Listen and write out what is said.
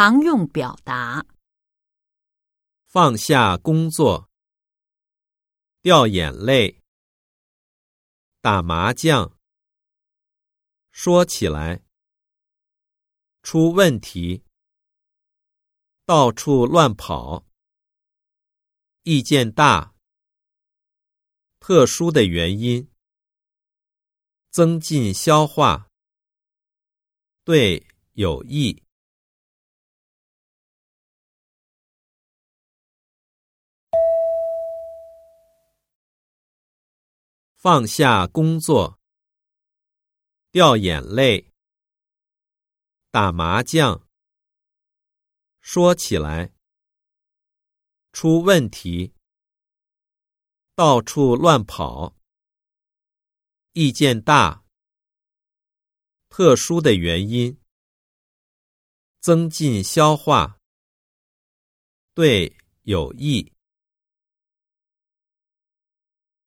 常用表达：放下工作，掉眼泪，打麻将，说起来，出问题，到处乱跑，意见大，特殊的原因，增进消化，对有益。放下工作，掉眼泪，打麻将，说起来，出问题，到处乱跑，意见大，特殊的原因，增进消化，对有益。